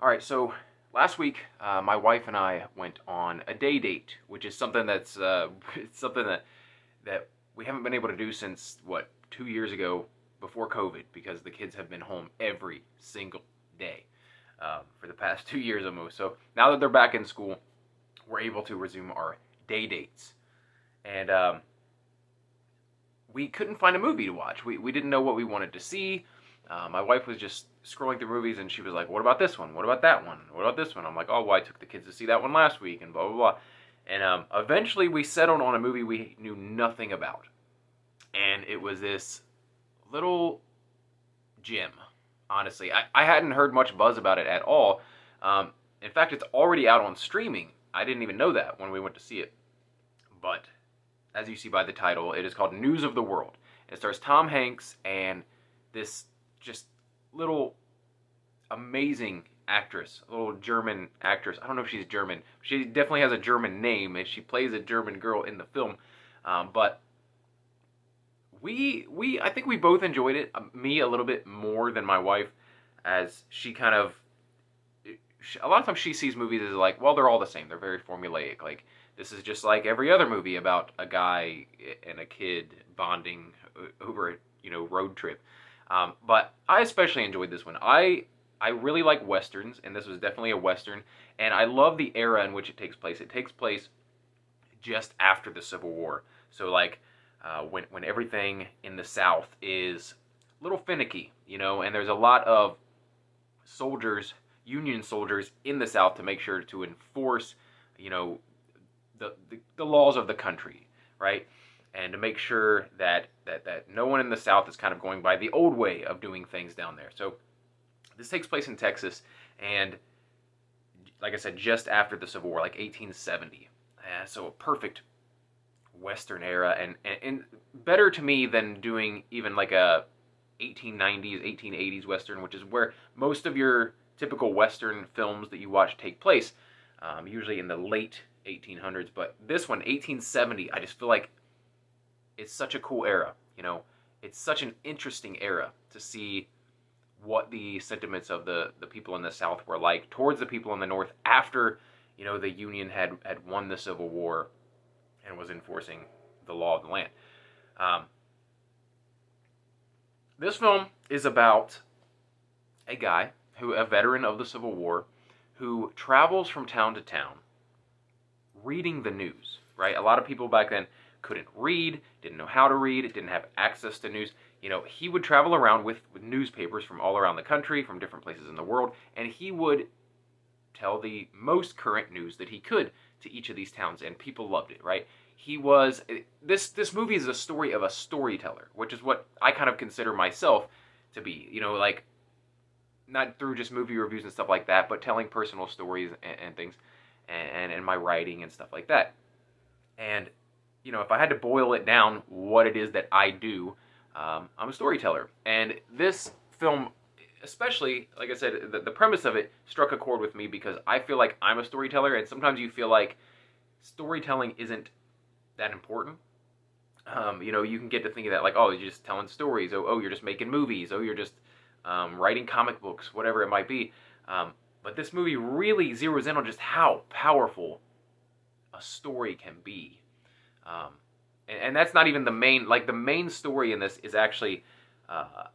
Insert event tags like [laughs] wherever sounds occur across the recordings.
All right, so last week uh, my wife and I went on a day date, which is something that's uh, [laughs] something that that we haven't been able to do since what two years ago before COVID because the kids have been home every single day um, for the past [laughs] two years almost. So now that they're back in school, we're able to resume our day dates, and um, we couldn't find a movie to watch. We we didn't know what we wanted to see. Uh, my wife was just scrolling through movies and she was like, "What about this one? What about that one? What about this one?" I'm like, "Oh, well, I took the kids to see that one last week," and blah blah blah. And um, eventually, we settled on a movie we knew nothing about, and it was this little gem. Honestly, I, I hadn't heard much buzz about it at all. Um, in fact, it's already out on streaming. I didn't even know that when we went to see it. But as you see by the title, it is called News of the World. It stars Tom Hanks and this just little amazing actress, a little German actress. I don't know if she's German. She definitely has a German name, and she plays a German girl in the film. Um, but we we I think we both enjoyed it. Uh, me a little bit more than my wife, as she kind of. A lot of times she sees movies as like, well, they're all the same. They're very formulaic. Like this is just like every other movie about a guy and a kid bonding over a you know road trip. Um, but I especially enjoyed this one. I I really like westerns, and this was definitely a western. And I love the era in which it takes place. It takes place just after the Civil War. So like uh, when when everything in the South is a little finicky, you know, and there's a lot of soldiers, Union soldiers in the South to make sure to enforce, you know, the, the, the laws of the country, right? And to make sure that, that, that no one in the South is kind of going by the old way of doing things down there. So this takes place in Texas, and like I said, just after the Civil War, like 1870. Uh, so a perfect Western era, and, and, and better to me than doing even like a 1890s, 1880s Western, which is where most of your typical Western films that you watch take place, um, usually in the late 1800s. But this one, 1870, I just feel like it's such a cool era. You know, it's such an interesting era to see what the sentiments of the the people in the South were like towards the people in the North after you know the Union had had won the Civil War and was enforcing the law of the land. Um, this film is about a guy who a veteran of the Civil War who travels from town to town reading the news. Right, a lot of people back then couldn't read, didn't know how to read, didn't have access to news. You know, he would travel around with, with newspapers from all around the country, from different places in the world, and he would tell the most current news that he could to each of these towns, and people loved it, right? He was eh, this this movie is a story of a storyteller, which is what I kind of consider myself to be. You know, like not through just movie reviews and stuff like that, but telling personal stories and, and things, and, and my writing and stuff like that. And you know, if I had to boil it down, what it is that I do, um, I'm a storyteller. And this film, especially, like I said, the, the premise of it struck a chord with me because I feel like I'm a storyteller, and sometimes you feel like storytelling isn't that important. Um, you know, you can get to thinking that like, oh, you're just telling stories. Oh, oh, you're just making movies. Oh, you're just um, writing comic books, whatever it might be. Um, but this movie really zeroes in on just how powerful a story can be. Um, and, and, that's not even the main, like the main story in this is actually, uh,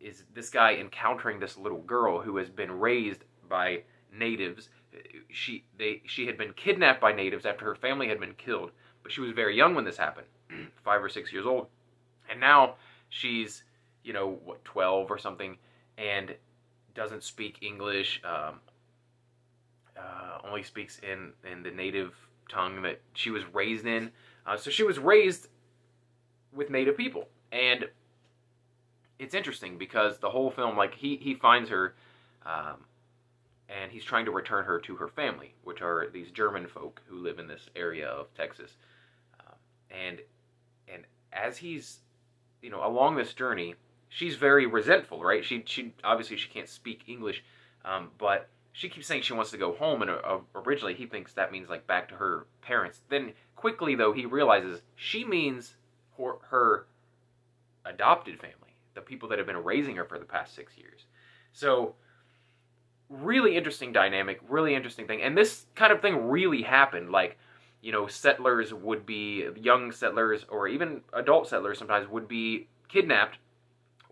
is this guy encountering this little girl who has been raised by natives. She, they, she had been kidnapped by natives after her family had been killed, but she was very young when this happened, [clears throat] five or six years old. And now she's, you know, what, 12 or something, and doesn't speak English, um, uh, only speaks in, in the native tongue that she was raised in. Uh, so she was raised with native people. And it's interesting because the whole film, like, he, he finds her um, and he's trying to return her to her family, which are these German folk who live in this area of Texas. Um, and and as he's, you know, along this journey, she's very resentful, right? She she obviously she can't speak English, um, but she keeps saying she wants to go home, and uh, originally he thinks that means like back to her parents. Then quickly though he realizes she means her, her adopted family, the people that have been raising her for the past six years. So really interesting dynamic, really interesting thing. And this kind of thing really happened. Like, you know, settlers would be, young settlers or even adult settlers sometimes would be kidnapped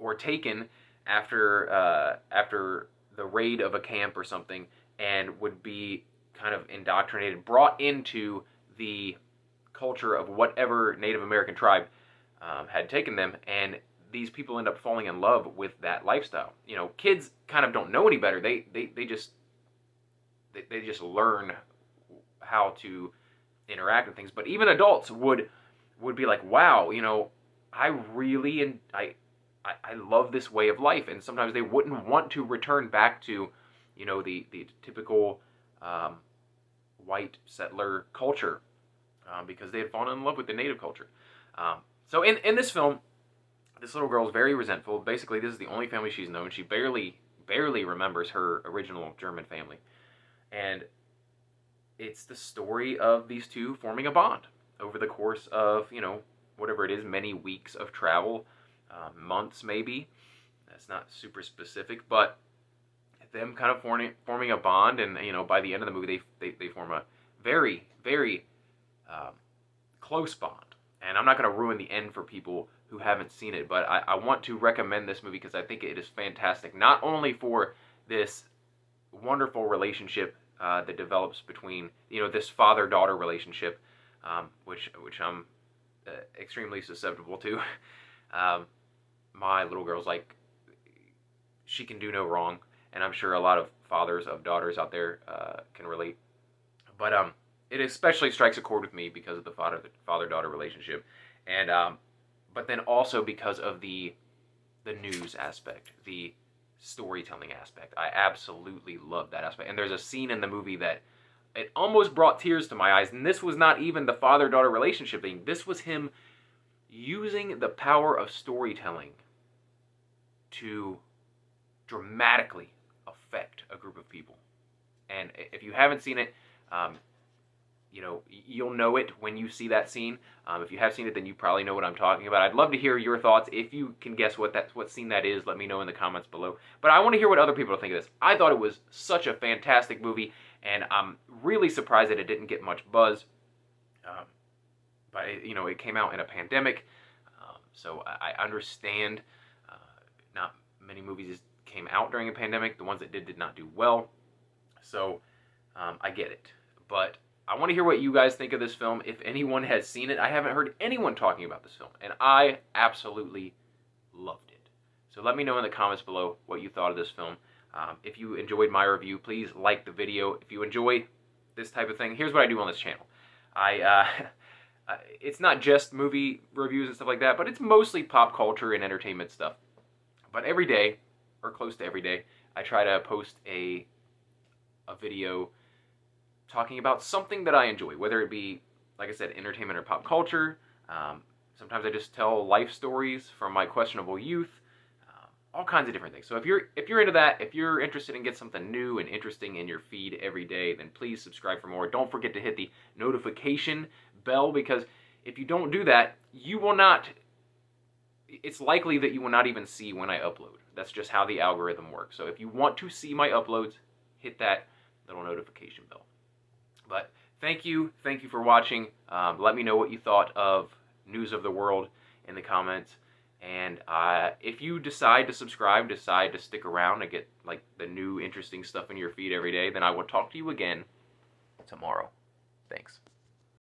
or taken after, uh, after the raid of a camp or something and would be kind of indoctrinated, brought into the culture of whatever Native American tribe um, had taken them. And these people end up falling in love with that lifestyle. You know, kids kind of don't know any better. They they, they just they, they just learn how to interact with things. But even adults would would be like, wow, you know, I really and I, I I love this way of life. And sometimes they wouldn't want to return back to, you know, the the typical um, white settler culture um, because they had fallen in love with the native culture. Um, so in in this film this little girl is very resentful. Basically, this is the only family she's known. She barely, barely remembers her original German family. And it's the story of these two forming a bond over the course of, you know, whatever it is, many weeks of travel, uh, months maybe. That's not super specific, but them kind of forming, forming a bond, and, you know, by the end of the movie, they, they, they form a very, very um, close bond. And I'm not going to ruin the end for people who haven't seen it, but I, I want to recommend this movie because I think it is fantastic. Not only for this wonderful relationship uh, that develops between you know this father-daughter relationship, um, which which I'm uh, extremely susceptible to. [laughs] um, my little girl's like she can do no wrong, and I'm sure a lot of fathers of daughters out there uh, can relate. But um, it especially strikes a chord with me because of the father father-daughter relationship, and um, but then also because of the the news aspect, the storytelling aspect. I absolutely love that aspect. And there's a scene in the movie that it almost brought tears to my eyes. And this was not even the father-daughter relationship thing. This was him using the power of storytelling to dramatically affect a group of people. And if you haven't seen it, um, you know, you'll know it when you see that scene. Um, if you have seen it, then you probably know what I'm talking about. I'd love to hear your thoughts. If you can guess what that what scene that is, let me know in the comments below. But I want to hear what other people think of this. I thought it was such a fantastic movie, and I'm really surprised that it didn't get much buzz. Um, but it, you know, it came out in a pandemic, um, so I, understand. Uh, not many movies came out during a pandemic. The ones that did did not do well, so um, I get it. But I want to hear what you guys think of this film. If anyone has seen it, I haven't heard anyone talking about this film, and I absolutely loved it. So let me know in the comments below what you thought of this film. Um, if you enjoyed my review, please like the video. If you enjoy this type of thing, here's what I do on this channel. I, [laughs] uh, it's not just movie reviews and stuff like that, but it's mostly pop culture and entertainment stuff. But every day, or close to every day, I try to post a, a video talking about something that I enjoy, whether it be, like I said, entertainment or pop culture. Um, sometimes I just tell life stories from my questionable youth. Uh, all kinds of different things. So if you're if you're into that, if you're interested in get something new and interesting in your feed every day, then please subscribe for more. Don't forget to hit the notification bell because if you don't do that, you will not it's likely that you will not even see when I upload. That's just how the algorithm works. So if you want to see my uploads, hit that little notification bell. But thank you, thank you for watching. Um, let me know what you thought of News of the World in the comments. And uh, if you decide to subscribe, decide to stick around and get like the new interesting stuff in your feed every day, then I will talk to you again tomorrow. Thanks.